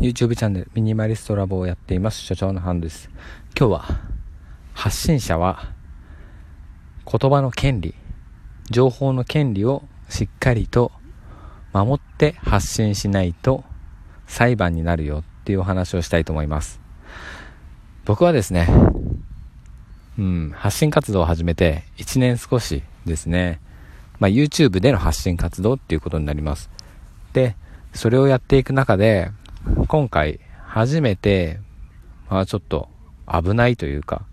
YouTube チャンネルミニマリストラボをやっています。所長のハンです。今日は発信者は言葉の権利情報の権利をしっかりと守って発信しないと裁判になるよっていうお話をしたいと思います。僕はですねうん発信活動を始めて1年少しですねまあ、YouTube での発信活動っていうことになります。でそれをやっていく中で今回初めて、まあちょっと危ないというか、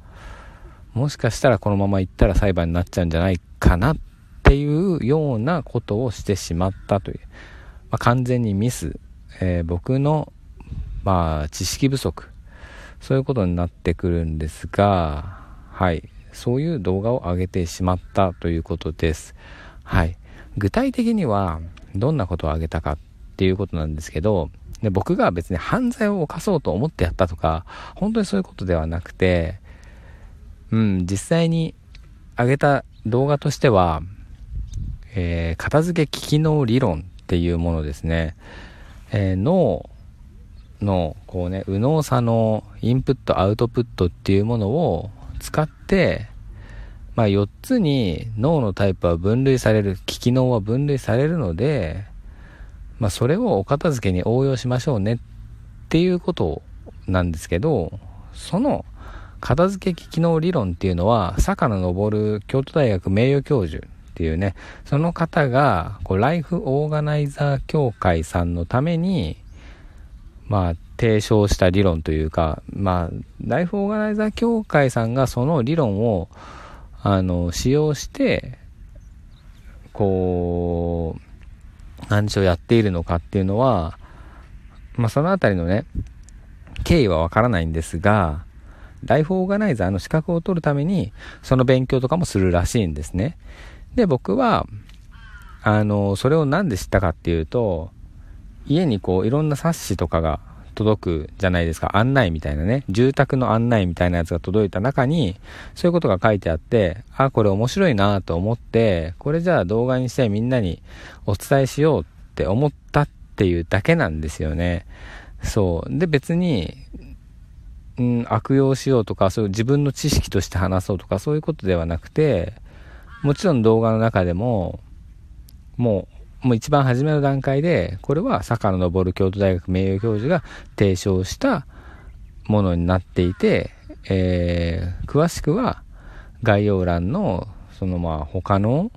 もしかしたらこのまま行ったら裁判になっちゃうんじゃないかなっていうようなことをしてしまったという、まあ、完全にミス、えー、僕の、まあ、知識不足、そういうことになってくるんですが、はい、そういう動画を上げてしまったということです。はい。具体的にはどんなことを挙げたかっていうことなんですけど、で僕が別に犯罪を犯そうと思ってやったとか、本当にそういうことではなくて、うん、実際に上げた動画としては、えー、片付け機機能理論っていうものですね。えー、脳の、こうね、右脳差のインプット、アウトプットっていうものを使って、まあ4つに脳のタイプは分類される、機機能は分類されるので、まあ、それをお片付けに応用しましょうねっていうことなんですけど、その片付け機能理論っていうのは、坂野昇京都大学名誉教授っていうね、その方が、こう、ライフオーガナイザー協会さんのために、まあ、提唱した理論というか、まあ、ライフオーガナイザー協会さんがその理論を、あの、使用して、こう、何をやっているのかっていうのは、まあ、そのあたりのね、経緯はわからないんですが、ライフオーガナイザーの資格を取るために、その勉強とかもするらしいんですね。で、僕は、あの、それをなんで知ったかっていうと、家にこう、いろんな冊子とかが届くじゃないですか。案内みたいなね。住宅の案内みたいなやつが届いた中に、そういうことが書いてあって、あ、これ面白いなと思って、これじゃあ動画にしてみんなにお伝えしようって思ったっていうだけなんですよね。そう。で、別に、うん、悪用しようとか、そういう自分の知識として話そうとか、そういうことではなくて、もちろん動画の中でも、もう、もう一番初めの段階で、これは坂野昇京都大学名誉教授が提唱したものになっていて、えー、詳しくは概要欄の、そのまあ他の、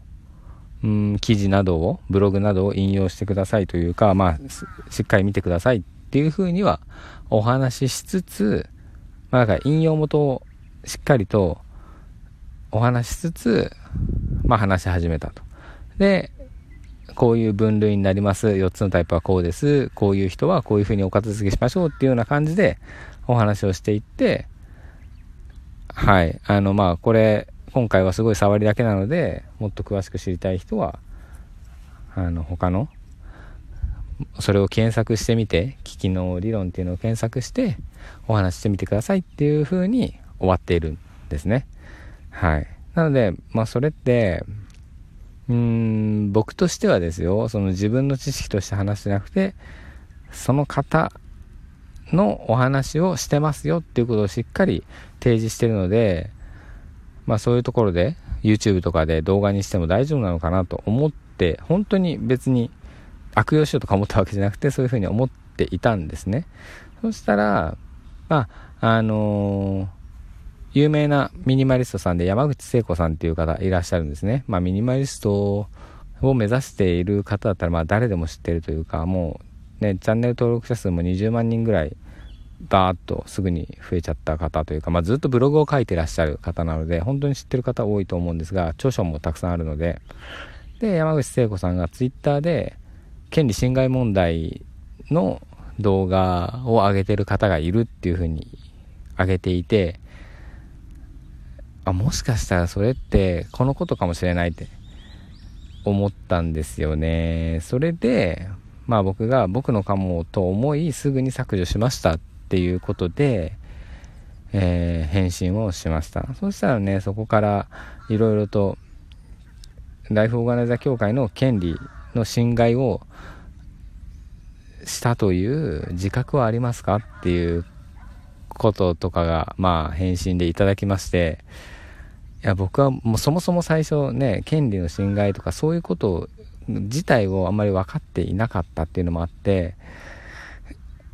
うん、記事などを、ブログなどを引用してくださいというか、まあ、しっかり見てくださいっていうふうにはお話ししつつ、まあ、だから引用元をしっかりとお話しつつ、まあ、話し始めたと。で、こういう分類になります。4つのタイプはこうです。こういう人はこういうふうにお片付けしましょうっていうような感じでお話をしていって、はい。あの、まあ、これ、今回はすごい触りだけなので、もっと詳しく知りたい人は、あの、他の、それを検索してみて、危機の理論っていうのを検索して、お話してみてくださいっていう風に終わっているんですね。はい。なので、まあ、それって、うーん、僕としてはですよ、その自分の知識として話してなくて、その方のお話をしてますよっていうことをしっかり提示してるので、まあそういうところで YouTube とかで動画にしても大丈夫なのかなと思って、本当に別に悪用しようとか思ったわけじゃなくて、そういうふうに思っていたんですね。そしたら、まあ、あのー、有名なミニマリストさんで山口聖子さんっていう方いらっしゃるんですね。まあミニマリストを目指している方だったら、まあ誰でも知ってるというか、もうね、チャンネル登録者数も20万人ぐらいバーッとすぐに増えちゃった方というか、まあ、ずっとブログを書いてらっしゃる方なので、本当に知ってる方多いと思うんですが、著書もたくさんあるので、で、山口聖子さんがツイッターで、権利侵害問題の動画を上げてる方がいるっていうふうに上げていて、あ、もしかしたらそれってこのことかもしれないって思ったんですよね。それで、まあ僕が僕のかもと思いすぐに削除しましたっていうことで、えー、返信をしました。そしたらね、そこからいろいろと、ライフオーガナイザー協会の権利の侵害をしたという自覚はありますかっていうこととかが、まあ、返信でいただきまして、いや、僕はもうそもそも最初ね、権利の侵害とかそういうこと自体をあんまり分かっていなかったっていうのもあって、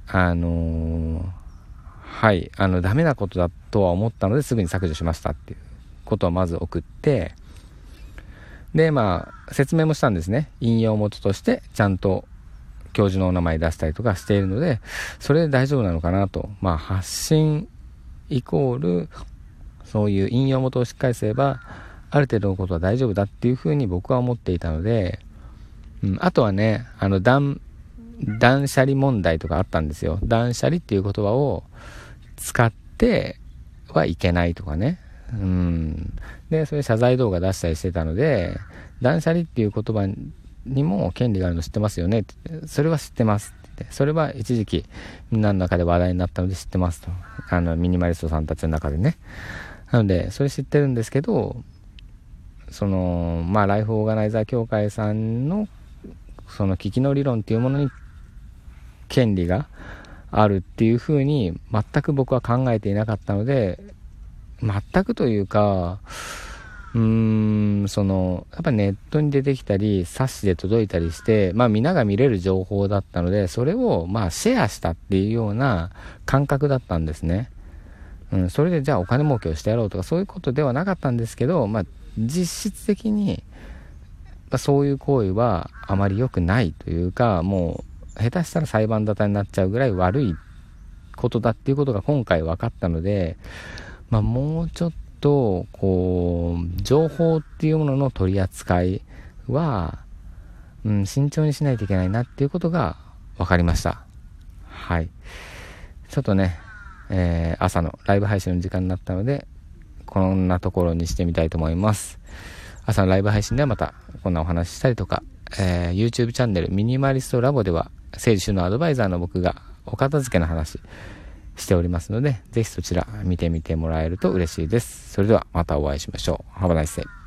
あのー、はい、あの、ダメなことだとは思ったのですぐに削除しましたっていうことをまず送って、で、まあ、説明もしたんですね。引用元として、ちゃんと教授のお名前出したりとかしているので、それで大丈夫なのかなと。まあ、発信イコール、そういう引用元をしっかりすれば、ある程度のことは大丈夫だっていうふうに僕は思っていたので、うん、あとはね、あの、断、断捨離問題とかあったんですよ。断捨離っていう言葉を使ってはいけないとかね。うん。で、それ謝罪動画出したりしてたので、断捨離っていう言葉にも権利があるの知ってますよねってそれは知ってますって、それは一時期みんなの中で話題になったので知ってますと。あの、ミニマリストさんたちの中でね。なので、それ知ってるんですけど、その、まあ、ライフオーガナイザー協会さんの、その危機の理論っていうものに権利があるっていうふうに全く僕は考えていなかったので、全くというか、うーん、その、やっぱネットに出てきたり、冊子で届いたりして、まあ皆が見れる情報だったので、それをまあシェアしたっていうような感覚だったんですね。うん、それでじゃあお金儲けをしてやろうとかそういうことではなかったんですけど、まあ実質的に、まあ、そういう行為はあまり良くないというか、もう下手したら裁判沙汰になっちゃうぐらい悪いことだっていうことが今回分かったので、まあ、もうちょっと、こう、情報っていうものの取り扱いは、うん、慎重にしないといけないなっていうことが分かりました。はい。ちょっとね、えー、朝のライブ配信の時間になったので、こんなところにしてみたいと思います。朝のライブ配信ではまたこんなお話ししたりとか、えー、YouTube チャンネルミニマリストラボでは、政治収納アドバイザーの僕がお片付けの話、しておりますので、ぜひそちら見てみてもらえると嬉しいです。それではまたお会いしましょう。Have a nice day.